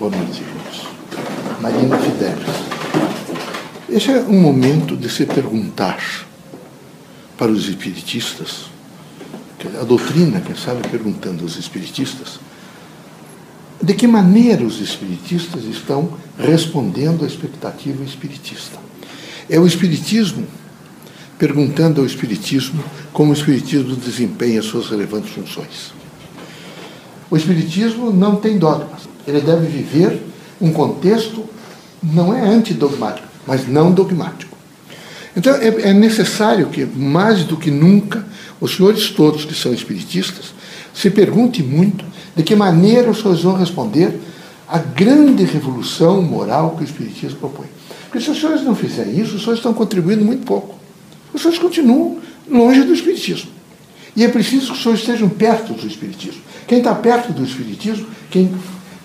Boa noite, irmãos. Marina Fidelis. Esse é um momento de se perguntar para os espiritistas, a doutrina, quem sabe, perguntando aos espiritistas, de que maneira os espiritistas estão respondendo à expectativa espiritista. É o espiritismo perguntando ao espiritismo como o espiritismo desempenha suas relevantes funções. O espiritismo não tem dogmas. Ele deve viver um contexto não é antidogmático, mas não dogmático. Então é, é necessário que, mais do que nunca, os senhores todos que são espiritistas se perguntem muito de que maneira os senhores vão responder à grande revolução moral que o Espiritismo propõe. Porque se os senhores não fizerem isso, os senhores estão contribuindo muito pouco. Os senhores continuam longe do Espiritismo. E é preciso que os senhores estejam perto do Espiritismo. Quem está perto do Espiritismo, quem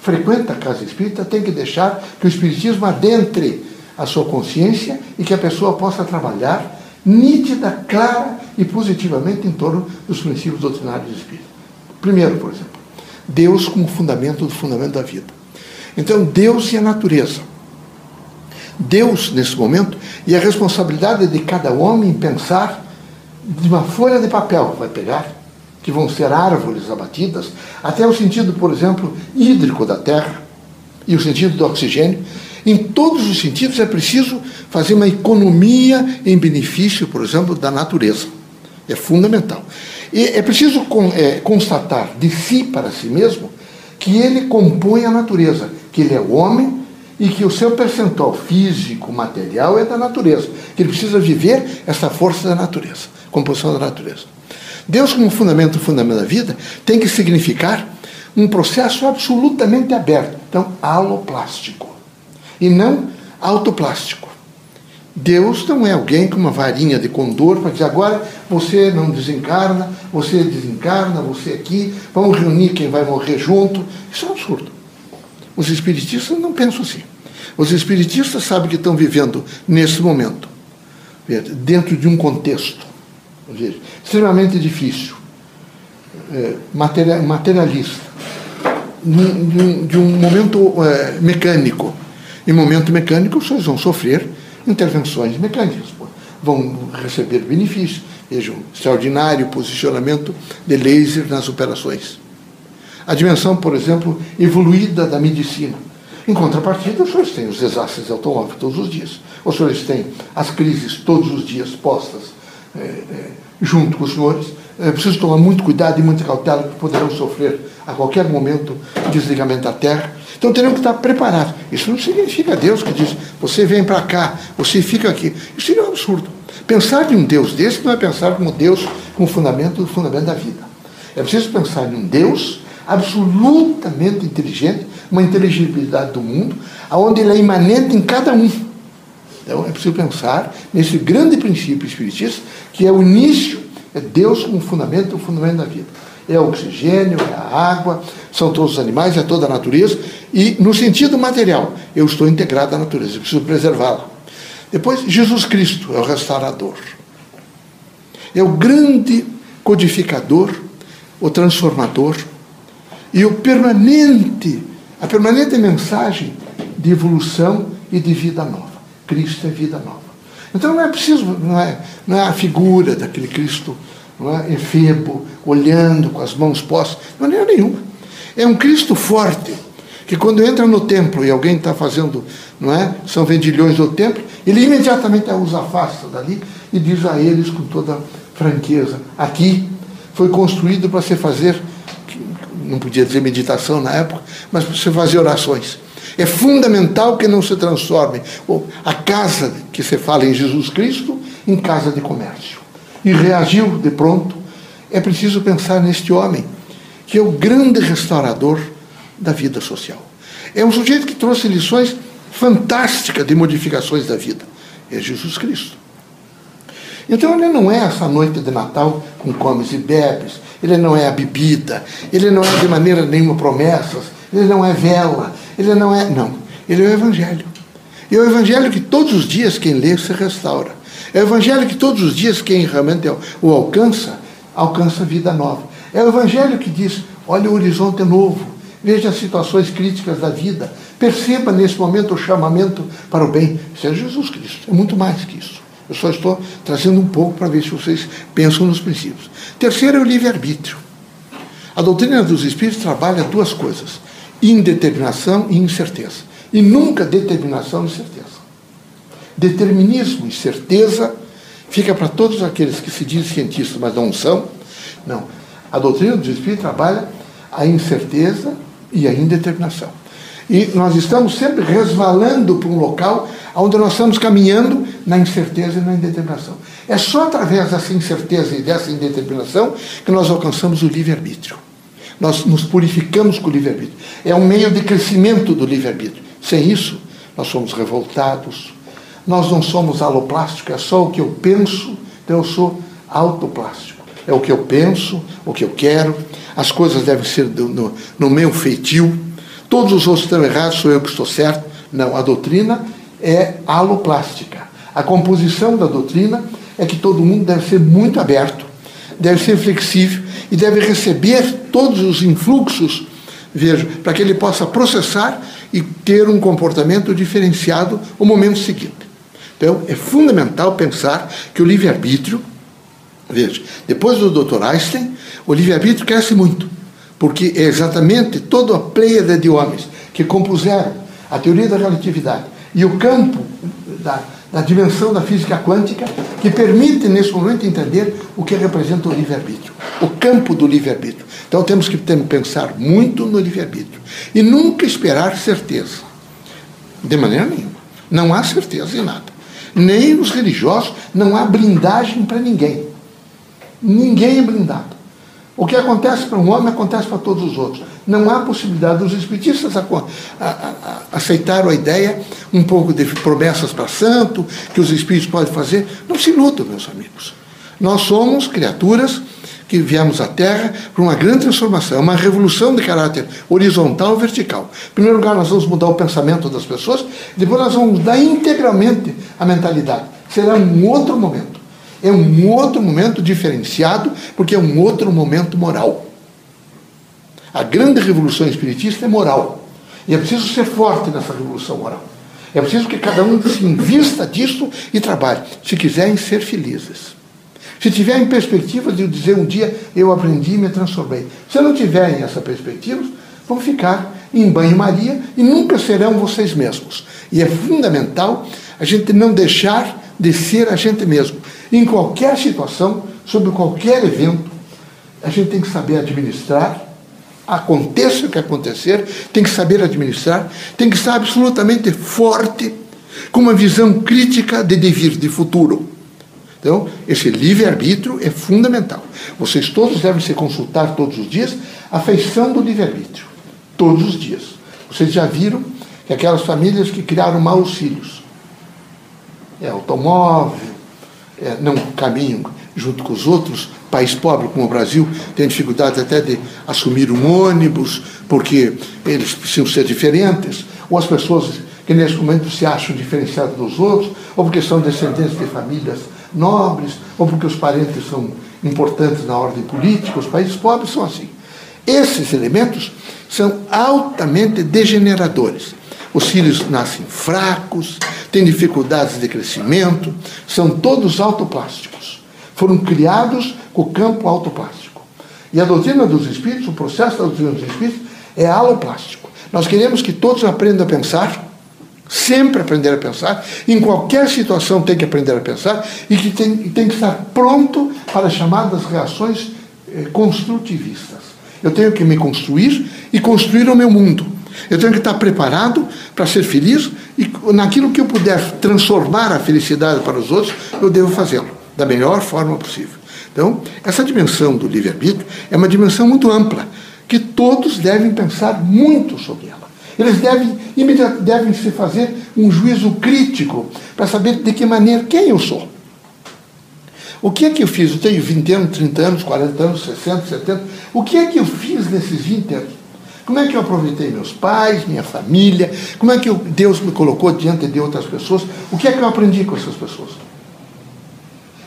frequenta a casa espírita, tem que deixar que o Espiritismo adentre a sua consciência e que a pessoa possa trabalhar nítida, clara e positivamente em torno dos princípios doutrinários espíritas. Primeiro, por exemplo, Deus como fundamento do fundamento da vida. Então, Deus e a natureza. Deus, nesse momento, e a responsabilidade de cada homem pensar de uma folha de papel vai pegar que vão ser árvores abatidas, até o sentido, por exemplo, hídrico da terra e o sentido do oxigênio. Em todos os sentidos é preciso fazer uma economia em benefício, por exemplo, da natureza. É fundamental. E é preciso é, constatar de si para si mesmo que ele compõe a natureza, que ele é o homem e que o seu percentual físico, material é da natureza, que ele precisa viver essa força da natureza, composição da natureza. Deus, como fundamento, fundamento da vida, tem que significar um processo absolutamente aberto, então aloplástico, e não autoplástico. Deus não é alguém com uma varinha de condor para dizer agora você não desencarna, você desencarna, você aqui, vamos reunir quem vai morrer junto. Isso é um absurdo. Os espiritistas não pensam assim. Os espiritistas sabem que estão vivendo nesse momento, dentro de um contexto Veja, extremamente difícil, é, materialista, de um, momento é, mecânico. Em momento mecânico, vocês vão sofrer intervenções mecânicas, vão receber benefícios. Vejam, extraordinário posicionamento de laser nas operações. A dimensão, por exemplo, evoluída da medicina. Em contrapartida, os senhores têm os desastres de automóvel todos os dias. Os senhores têm as crises todos os dias postas junto com os senhores. É preciso tomar muito cuidado e muita cautela, que poderão sofrer a qualquer momento desligamento da terra. Então teremos que estar preparados. Isso não significa Deus que diz, você vem para cá, você fica aqui. Isso seria um absurdo. Pensar em um Deus desse não é pensar como Deus como fundamento do fundamento da vida. É preciso pensar em um Deus absolutamente inteligente, uma inteligibilidade do mundo, aonde ele é imanente em cada um. Então é preciso pensar nesse grande princípio espiritista, que é o início, é Deus como fundamento, o fundamento da vida. É o oxigênio, é a água, são todos os animais, é toda a natureza. E no sentido material, eu estou integrado à natureza, eu preciso preservá-la. Depois, Jesus Cristo é o restaurador. É o grande codificador, o transformador e o permanente, a permanente mensagem de evolução e de vida nova. Cristo é vida nova. Então não é preciso, não é, não é a figura daquele Cristo não é, efebo, olhando com as mãos postas, de maneira nenhuma. É um Cristo forte, que quando entra no templo e alguém está fazendo, não é? São vendilhões do templo, ele imediatamente os afasta dali e diz a eles com toda franqueza: aqui foi construído para se fazer, não podia dizer meditação na época, mas para se fazer orações. É fundamental que não se transforme a casa que se fala em Jesus Cristo em casa de comércio. E reagiu de pronto. É preciso pensar neste homem, que é o grande restaurador da vida social. É um sujeito que trouxe lições fantásticas de modificações da vida. É Jesus Cristo. Então ele não é essa noite de Natal com comes e bebes, ele não é a bebida, ele não é de maneira nenhuma promessas, ele não é vela, ele não é. Não. Ele é o Evangelho. E é o Evangelho que todos os dias quem lê se restaura. É o Evangelho que todos os dias quem realmente o alcança, alcança vida nova. É o Evangelho que diz: olha o horizonte novo, veja as situações críticas da vida, perceba nesse momento o chamamento para o bem. Isso é Jesus Cristo, é muito mais que isso. Eu só estou trazendo um pouco para ver se vocês pensam nos princípios. Terceiro é o livre-arbítrio. A doutrina dos Espíritos trabalha duas coisas: indeterminação e incerteza. E nunca determinação e certeza. Determinismo e certeza fica para todos aqueles que se dizem cientistas, mas não são. Não. A doutrina dos Espíritos trabalha a incerteza e a indeterminação. E nós estamos sempre resvalando para um local onde nós estamos caminhando na incerteza e na indeterminação. É só através dessa incerteza e dessa indeterminação que nós alcançamos o livre-arbítrio. Nós nos purificamos com o livre-arbítrio. É um meio de crescimento do livre-arbítrio. Sem isso, nós somos revoltados. Nós não somos aloplástico, é só o que eu penso, então eu sou autoplástico. É o que eu penso, o que eu quero, as coisas devem ser do, no, no meu feitio todos os outros estão errados, sou eu que estou certo. Não, a doutrina é aloplástica. A composição da doutrina é que todo mundo deve ser muito aberto, deve ser flexível e deve receber todos os influxos, veja, para que ele possa processar e ter um comportamento diferenciado no momento seguinte. Então, é fundamental pensar que o livre-arbítrio, veja, depois do Dr. Einstein, o livre-arbítrio cresce muito porque é exatamente toda a pleiade de homens que compuseram a teoria da relatividade e o campo da, da dimensão da física quântica que permite, nesse momento, entender o que representa o livre-arbítrio, o campo do livre-arbítrio. Então temos que pensar muito no livre-arbítrio e nunca esperar certeza, de maneira nenhuma. Não há certeza em nada. Nem os religiosos, não há blindagem para ninguém. Ninguém é blindado. O que acontece para um homem acontece para todos os outros. Não há possibilidade dos espiritistas a, a, a, aceitaram a ideia um pouco de promessas para santo, que os espíritos podem fazer. Não se iludam, meus amigos. Nós somos criaturas que viemos à Terra para uma grande transformação, uma revolução de caráter horizontal e vertical. Em primeiro lugar, nós vamos mudar o pensamento das pessoas, depois nós vamos mudar integralmente a mentalidade. Será um outro momento. É um outro momento diferenciado, porque é um outro momento moral. A grande revolução espiritista é moral. E é preciso ser forte nessa revolução moral. É preciso que cada um se invista disso e trabalhe, se quiserem ser felizes. Se tiverem perspectivas de dizer um dia eu aprendi e me transformei. Se não tiverem essa perspectiva, vão ficar em banho-maria e nunca serão vocês mesmos. E é fundamental a gente não deixar de ser a gente mesmo. Em qualquer situação, sobre qualquer evento, a gente tem que saber administrar, aconteça o que acontecer, tem que saber administrar, tem que estar absolutamente forte, com uma visão crítica de devir, de futuro. Então, esse livre-arbítrio é fundamental. Vocês todos devem se consultar todos os dias a feição do livre-arbítrio. Todos os dias. Vocês já viram que aquelas famílias que criaram maus filhos, é automóvel, é, não caminham junto com os outros. País pobre como o Brasil tem dificuldade até de assumir um ônibus, porque eles precisam ser diferentes, ou as pessoas que nesse momento se acham diferenciadas dos outros, ou porque são descendentes de famílias nobres, ou porque os parentes são importantes na ordem política, os países pobres são assim. Esses elementos são altamente degeneradores. Os filhos nascem fracos, têm dificuldades de crescimento, são todos autoplásticos. Foram criados com o campo autoplástico. E a doutrina dos espíritos, o processo da doutrina dos espíritos, é aloplástico. Nós queremos que todos aprendam a pensar, sempre aprender a pensar, em qualquer situação tem que aprender a pensar e que tem, tem que estar pronto para as chamadas reações eh, construtivistas. Eu tenho que me construir e construir o meu mundo. Eu tenho que estar preparado para ser feliz e naquilo que eu puder transformar a felicidade para os outros, eu devo fazê-lo da melhor forma possível. Então, essa dimensão do livre-arbítrio é uma dimensão muito ampla, que todos devem pensar muito sobre ela. Eles devem, devem se fazer um juízo crítico para saber de que maneira, quem eu sou. O que é que eu fiz? Eu tenho 20 anos, 30 anos, 40 anos, 60, 70. O que é que eu fiz nesses 20 anos? Como é que eu aproveitei meus pais, minha família? Como é que eu, Deus me colocou diante de outras pessoas? O que é que eu aprendi com essas pessoas?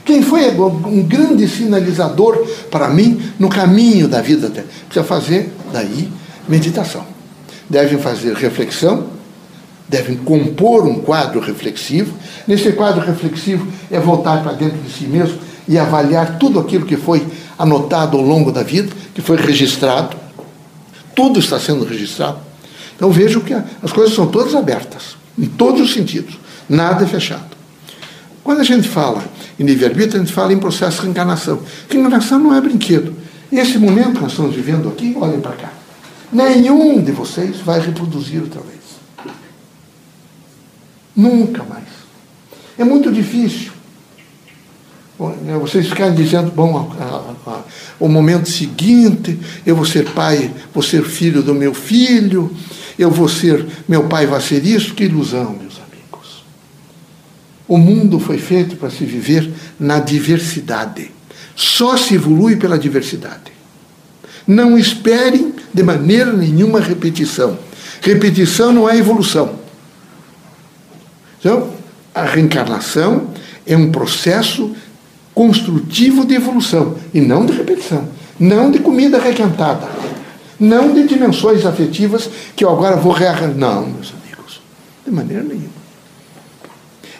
Quem foi um grande sinalizador para mim no caminho da vida? Precisa fazer daí meditação. Devem fazer reflexão, devem compor um quadro reflexivo. Nesse quadro reflexivo é voltar para dentro de si mesmo e avaliar tudo aquilo que foi anotado ao longo da vida, que foi registrado. Tudo está sendo registrado. Então vejo que as coisas são todas abertas, em todos os sentidos. Nada é fechado. Quando a gente fala em livre-arbítrio, a gente fala em processo de reencarnação. Reencarnação não é brinquedo. Esse momento que nós estamos vivendo aqui, olhem para cá. Nenhum de vocês vai reproduzir outra vez. Nunca mais. É muito difícil. Né, vocês ficarem dizendo, bom, o momento seguinte, eu vou ser pai, vou ser filho do meu filho, eu vou ser, meu pai vai ser isso, que ilusão, meus amigos. O mundo foi feito para se viver na diversidade. Só se evolui pela diversidade. Não esperem de maneira nenhuma repetição. Repetição não é evolução. Então, a reencarnação é um processo construtivo de evolução e não de repetição. Não de comida requentada. Não de dimensões afetivas que eu agora vou rearranjar. Não, meus amigos. De maneira nenhuma.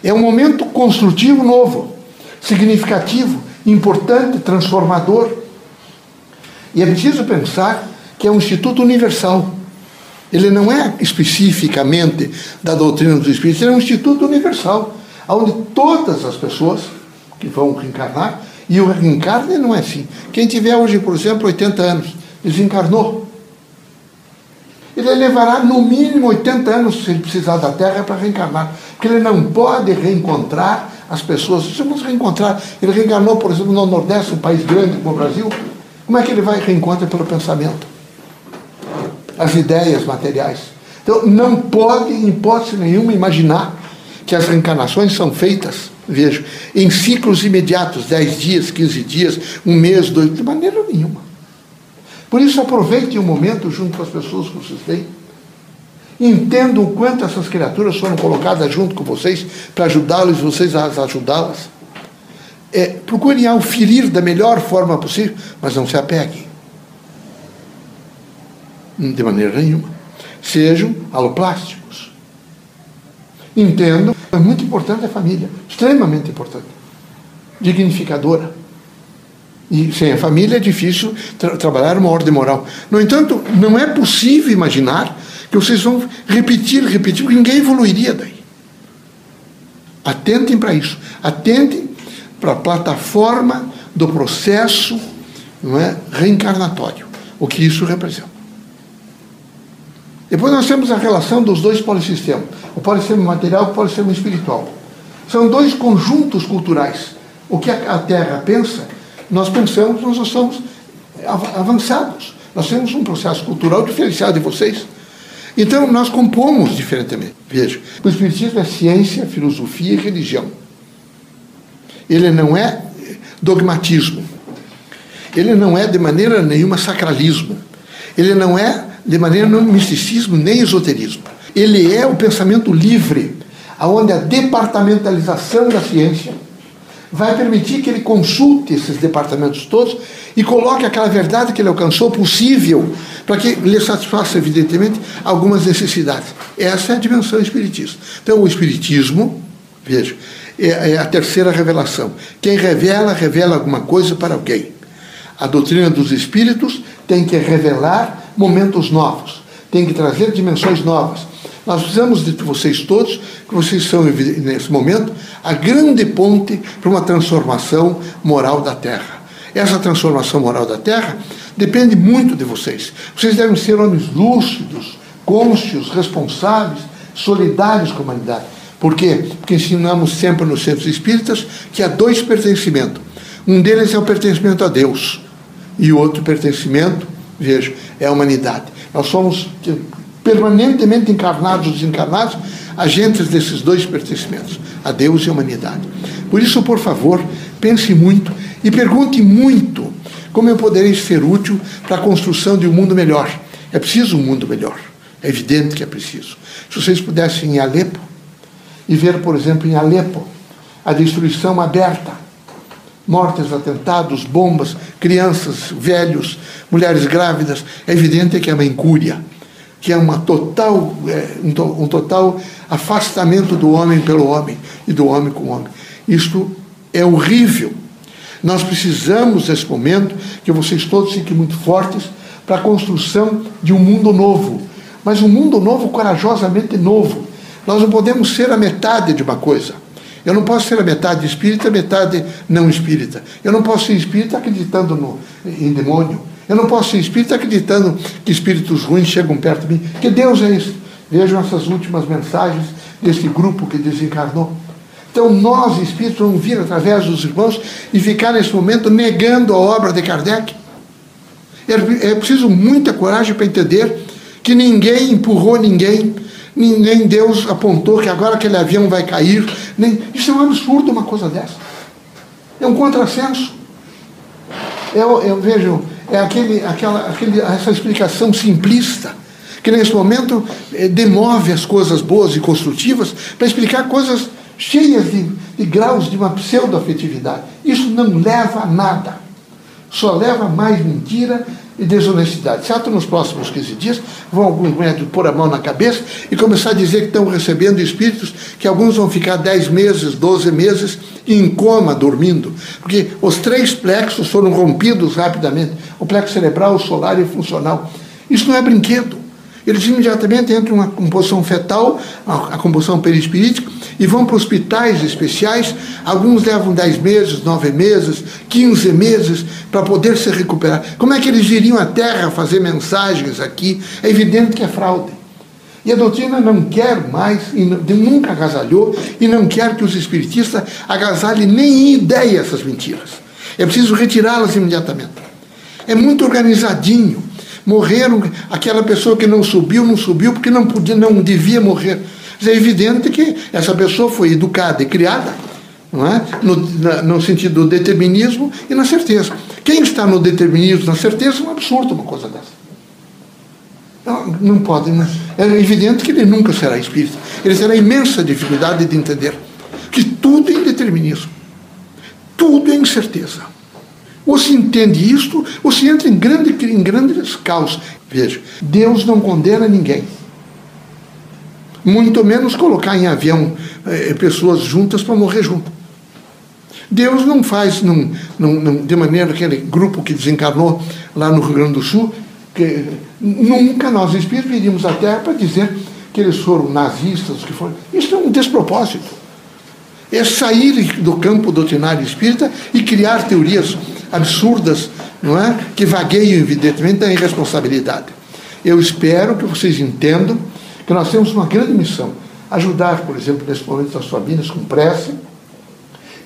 É um momento construtivo novo, significativo, importante, transformador. E é preciso pensar que é um instituto universal. Ele não é especificamente da doutrina dos espíritos, ele é um instituto universal, onde todas as pessoas que vão reencarnar, e o reencarne não é assim. Quem tiver hoje, por exemplo, 80 anos, desencarnou. Ele levará no mínimo 80 anos, se ele precisar da Terra, para reencarnar. Porque ele não pode reencontrar as pessoas. Vamos reencontrar. Ele reencarnou, por exemplo, no Nordeste, um país grande como o Brasil. Como é que ele vai reencontrar pelo pensamento? As ideias materiais. Então, não pode, em hipótese nenhuma, imaginar que as reencarnações são feitas, vejo, em ciclos imediatos, 10 dias, 15 dias, um mês, dois, de maneira nenhuma. Por isso, aproveitem o momento junto com as pessoas que vocês têm Entendam o quanto essas criaturas foram colocadas junto com vocês para ajudá-los e vocês a ajudá-las. É, procurem auferir da melhor forma possível, mas não se apeguem. De maneira nenhuma. Sejam aloplásticos. Entendam, é muito importante a família, extremamente importante. Dignificadora. E sem a família é difícil tra trabalhar uma ordem moral. No entanto, não é possível imaginar que vocês vão repetir, repetir, porque ninguém evoluiria daí. Atentem para isso. Atentem para a plataforma do processo não é, reencarnatório, o que isso representa. Depois nós temos a relação dos dois polissistemas, o polissistema material e o polissistema espiritual. São dois conjuntos culturais. O que a Terra pensa, nós pensamos, nós somos avançados. Nós temos um processo cultural diferenciado de vocês. Então, nós compomos diferentemente. Veja, o Espiritismo é ciência, filosofia e religião. Ele não é dogmatismo. Ele não é de maneira nenhuma sacralismo. Ele não é de maneira nenhuma misticismo nem esoterismo. Ele é o pensamento livre, onde a departamentalização da ciência vai permitir que ele consulte esses departamentos todos e coloque aquela verdade que ele alcançou possível para que lhe satisfaça, evidentemente, algumas necessidades. Essa é a dimensão espiritista. Então, o espiritismo, veja, é, é a terceira revelação. Quem revela, revela alguma coisa para alguém. A doutrina dos espíritos tem que revelar momentos novos, tem que trazer dimensões novas. Nós precisamos de vocês todos, que vocês são, nesse momento, a grande ponte para uma transformação moral da Terra. Essa transformação moral da Terra depende muito de vocês. Vocês devem ser homens lúcidos, cônscios, responsáveis, solidários com a humanidade. Por quê? Porque ensinamos sempre nos centros espíritas que há dois pertencimentos. Um deles é o pertencimento a Deus, e o outro pertencimento, veja, é a humanidade. Nós somos permanentemente encarnados desencarnados, agentes desses dois pertencimentos, a Deus e a humanidade. Por isso, por favor, pense muito e pergunte muito como eu poderei ser útil para a construção de um mundo melhor. É preciso um mundo melhor. É evidente que é preciso. Se vocês pudessem ir em Alepo e ver, por exemplo, em Alepo, a destruição aberta mortes, atentados, bombas, crianças, velhos, mulheres grávidas. É evidente que é uma incúria, que é uma total, é, um, total afastamento do homem pelo homem e do homem com o homem. Isto é horrível. Nós precisamos, nesse momento, que vocês todos fiquem muito fortes para a construção de um mundo novo. Mas um mundo novo, corajosamente novo. Nós não podemos ser a metade de uma coisa. Eu não posso ser a metade espírita, a metade não espírita. Eu não posso ser espírita acreditando no, em demônio. Eu não posso ser espírita acreditando que espíritos ruins chegam perto de mim. Que Deus é isso. Vejam essas últimas mensagens desse grupo que desencarnou. Então, nós, espíritos, vamos vir através dos irmãos e ficar nesse momento negando a obra de Kardec. É, é preciso muita coragem para entender que ninguém empurrou ninguém, nem Deus apontou que agora aquele avião vai cair. Nem... Isso é um absurdo, uma coisa dessa. É um contrassenso. Eu, eu vejo, é aquele, aquela, aquele, essa explicação simplista que nesse momento é, demove as coisas boas e construtivas para explicar coisas cheias de, de graus de uma pseudo-afetividade. Isso não leva a nada. Só leva mais mentira e desonestidade. Certo, nos próximos 15 dias, vão alguns médicos pôr a mão na cabeça e começar a dizer que estão recebendo espíritos, que alguns vão ficar 10 meses, 12 meses em coma, dormindo. Porque os três plexos foram rompidos rapidamente o plexo cerebral, o solar e o funcional. Isso não é brinquedo. Eles imediatamente entram uma composição fetal, a, a composição perispirítica, e vão para hospitais especiais. Alguns levam 10 meses, 9 meses, 15 meses para poder se recuperar. Como é que eles iriam à Terra fazer mensagens aqui? É evidente que é fraude. E a doutrina não quer mais, e nunca agasalhou, e não quer que os espiritistas agasalhem nem ideia essas mentiras. É preciso retirá-las imediatamente. É muito organizadinho. Morreram, aquela pessoa que não subiu, não subiu porque não podia, não devia morrer. É evidente que essa pessoa foi educada e criada não é? no, na, no sentido do determinismo e na certeza. Quem está no determinismo, na certeza, é um absurdo uma coisa dessa. Não, não pode. Não. É evidente que ele nunca será espírita. Ele terá imensa dificuldade de entender que tudo é indeterminismo. Tudo é incerteza. Ou se entende isto, ou se entra em, grande, em grandes caos. Veja, Deus não condena ninguém. Muito menos colocar em avião eh, pessoas juntas para morrer junto. Deus não faz num, num, de maneira aquele grupo que desencarnou lá no Rio Grande do Sul, que nunca nós espíritos viríamos à Terra para dizer que eles foram nazistas, que foram. Isso é um despropósito. É sair do campo doutrinário espírita e criar teorias absurdas, não é? Que vagueiam, evidentemente, da irresponsabilidade. Eu espero que vocês entendam que nós temos uma grande missão. Ajudar, por exemplo, nesse momento das famílias com prece.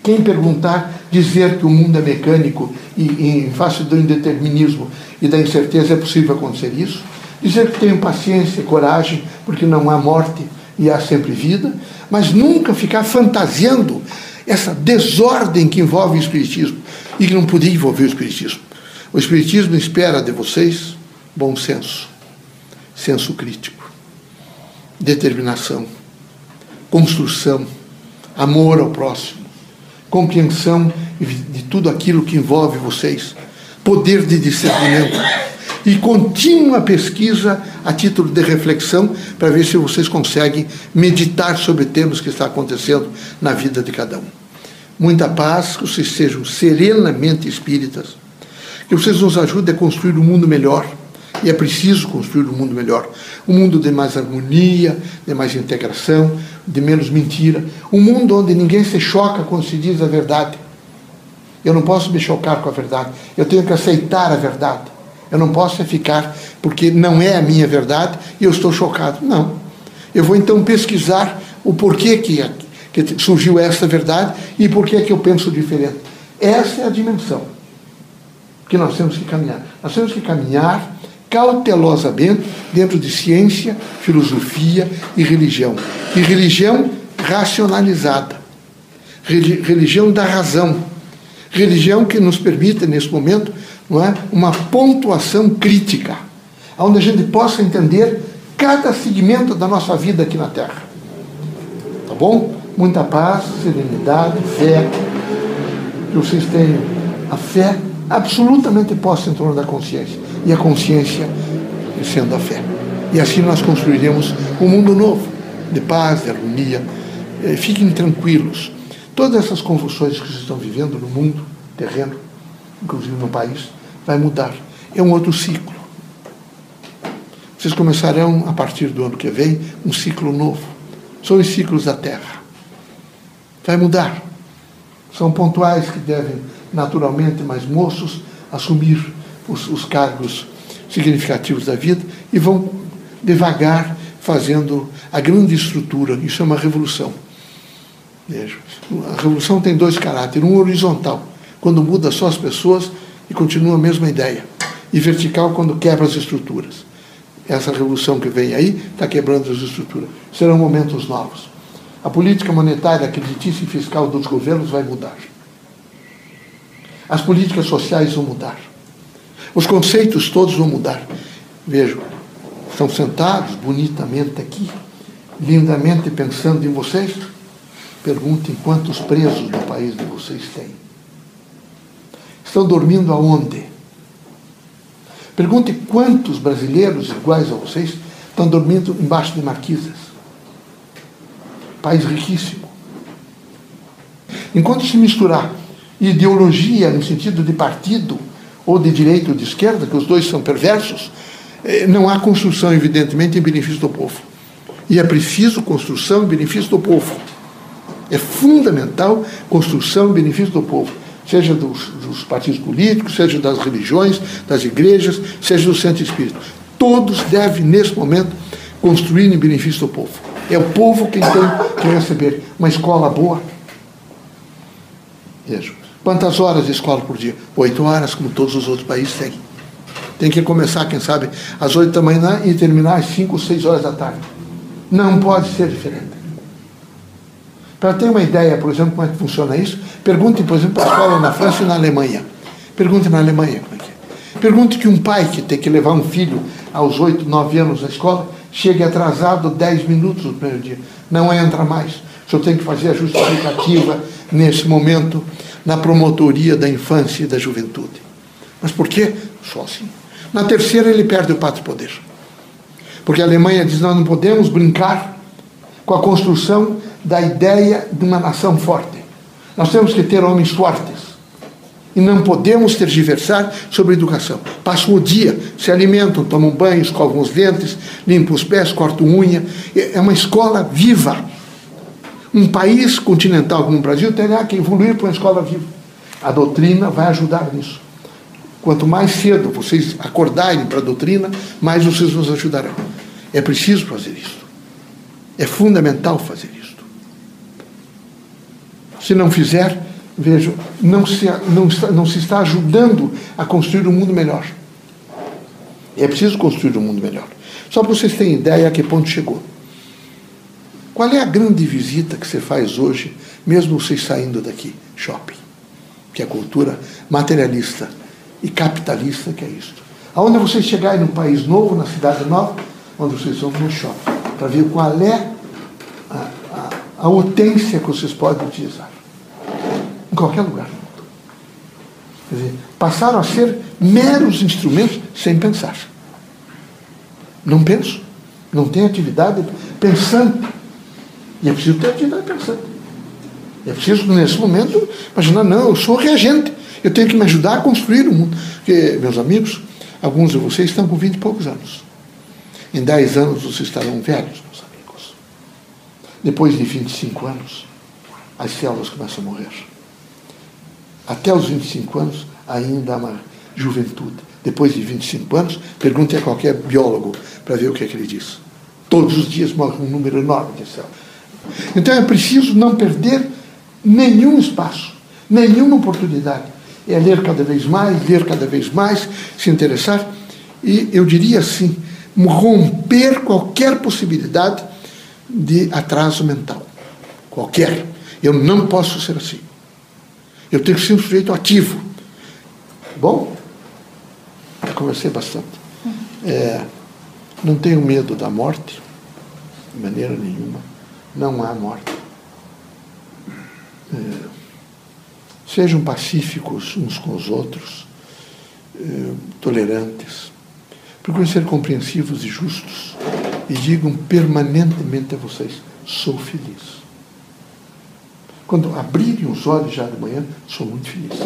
Quem perguntar, dizer que o mundo é mecânico e, e em face do indeterminismo e da incerteza é possível acontecer isso. Dizer que tenham paciência e coragem, porque não há morte e há sempre vida, mas nunca ficar fantasiando essa desordem que envolve o Espiritismo e que não podia envolver o Espiritismo. O Espiritismo espera de vocês bom senso, senso crítico, determinação, construção, amor ao próximo, compreensão de tudo aquilo que envolve vocês, poder de discernimento e contínua pesquisa a título de reflexão para ver se vocês conseguem meditar sobre temas que está acontecendo na vida de cada um. Muita paz, que vocês sejam serenamente espíritas, que vocês nos ajudem a construir um mundo melhor. E é preciso construir um mundo melhor. Um mundo de mais harmonia, de mais integração, de menos mentira. Um mundo onde ninguém se choca quando se diz a verdade. Eu não posso me chocar com a verdade. Eu tenho que aceitar a verdade. Eu não posso ficar porque não é a minha verdade e eu estou chocado. Não. Eu vou então pesquisar o porquê que que surgiu essa verdade e por que é que eu penso diferente. Essa é a dimensão que nós temos que caminhar. Nós temos que caminhar cautelosamente dentro de ciência, filosofia e religião. E religião racionalizada. Religião da razão. Religião que nos permita, nesse momento, não é, uma pontuação crítica, onde a gente possa entender cada segmento da nossa vida aqui na Terra. Tá bom? Muita paz, serenidade, fé que vocês tenham a fé absolutamente posta em torno da consciência. E a consciência sendo a fé. E assim nós construiremos um mundo novo, de paz, de harmonia. Eh, fiquem tranquilos. Todas essas convulsões que vocês estão vivendo no mundo terreno, inclusive no país, vai mudar. É um outro ciclo. Vocês começarão, a partir do ano que vem, um ciclo novo. São os ciclos da Terra. Vai mudar. São pontuais que devem, naturalmente, mais moços, assumir os, os cargos significativos da vida e vão devagar fazendo a grande estrutura. Isso é uma revolução. Veja, a revolução tem dois caráteres: um horizontal, quando muda só as pessoas e continua a mesma ideia, e vertical, quando quebra as estruturas. Essa revolução que vem aí está quebrando as estruturas. Serão momentos novos. A política monetária, creditícia e fiscal dos governos vai mudar. As políticas sociais vão mudar. Os conceitos todos vão mudar. Vejam, estão sentados bonitamente aqui, lindamente pensando em vocês. Perguntem quantos presos no país de vocês têm. Estão dormindo aonde? Pergunte quantos brasileiros iguais a vocês estão dormindo embaixo de marquisas. País riquíssimo. Enquanto se misturar ideologia no sentido de partido ou de direita ou de esquerda, que os dois são perversos, eh, não há construção, evidentemente, em benefício do povo. E é preciso construção em benefício do povo. É fundamental construção em benefício do povo seja dos, dos, partidos políticos, seja das religiões, das igrejas, seja do centro espírita. Todos devem, nesse momento, construir em benefício do povo. É o povo quem tem que receber uma escola boa. Veja, quantas horas de escola por dia? Oito horas, como todos os outros países têm. Tem que começar, quem sabe, às oito da manhã e terminar às cinco, seis horas da tarde. Não pode ser diferente. Para ter uma ideia, por exemplo, como é que funciona isso, pergunte, por exemplo, para a escola na França e na Alemanha. Pergunte na Alemanha como é que é. Pergunte que um pai que tem que levar um filho aos 8, 9 anos na escola chegue atrasado 10 minutos no primeiro dia. Não entra mais. O senhor tem que fazer a justificativa nesse momento na promotoria da infância e da juventude. Mas por quê? Só assim. Na terceira ele perde o pátrio poder. Porque a Alemanha diz: nós não podemos brincar com a construção da ideia de uma nação forte. Nós temos que ter homens fortes. E não podemos tergiversar sobre educação. Passam o dia, se alimentam, tomam banho, escovam os dentes, limpam os pés, cortam unha. É uma escola viva. Um país continental como o Brasil terá que evoluir para uma escola viva. A doutrina vai ajudar nisso. Quanto mais cedo vocês acordarem para a doutrina, mais vocês nos ajudarão. É preciso fazer isso. É fundamental fazer isso. Se não fizer, vejo, não se, não, não se está ajudando a construir um mundo melhor. É preciso construir um mundo melhor. Só para vocês terem ideia a que ponto chegou. Qual é a grande visita que você faz hoje, mesmo vocês saindo daqui? Shopping. Que é a cultura materialista e capitalista que é isto. Aonde vocês chegarem num país novo, na cidade nova, onde vocês vão no shopping, para ver qual é a, a, a utência que vocês podem utilizar em qualquer lugar. Quer dizer, passaram a ser meros instrumentos sem pensar. Não penso, não tenho atividade pensando. E é preciso ter atividade pensando. É preciso, nesse momento, imaginar, não, eu sou reagente, eu tenho que me ajudar a construir o mundo. Porque, meus amigos, alguns de vocês estão com 20 e poucos anos. Em 10 anos vocês estarão velhos, meus amigos. Depois de 25 anos, as células começam a morrer até os 25 anos, ainda há uma juventude. Depois de 25 anos, pergunte a qualquer biólogo para ver o que, é que ele diz. Todos os dias morre um número enorme de células. Então é preciso não perder nenhum espaço, nenhuma oportunidade. É ler cada vez mais, ler cada vez mais, se interessar e, eu diria assim, romper qualquer possibilidade de atraso mental. Qualquer. Eu não posso ser assim. Eu tenho que ser um sujeito ativo. Bom, já conversei bastante. É, não tenho medo da morte, de maneira nenhuma. Não há morte. É, Sejam pacíficos uns com os outros, eh, tolerantes. Procurem ser compreensivos e justos e digam permanentemente a vocês: sou feliz. Quando abrirem os olhos já de manhã, sou muito feliz.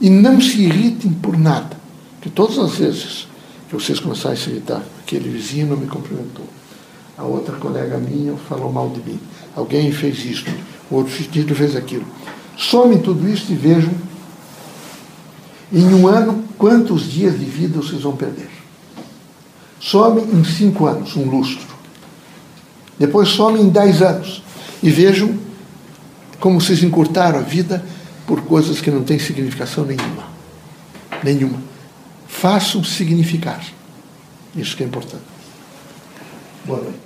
E não se irritem por nada, que todas as vezes que vocês começarem a se irritar, aquele vizinho não me cumprimentou, a outra colega minha falou mal de mim, alguém fez isto, o outro fez aquilo. Somem tudo isso e vejam em um ano quantos dias de vida vocês vão perder. Somem em cinco anos, um lustro. Depois somem em dez anos e vejam como vocês encurtaram a vida por coisas que não têm significação nenhuma. Nenhuma. Façam significar. Isso que é importante. Boa noite.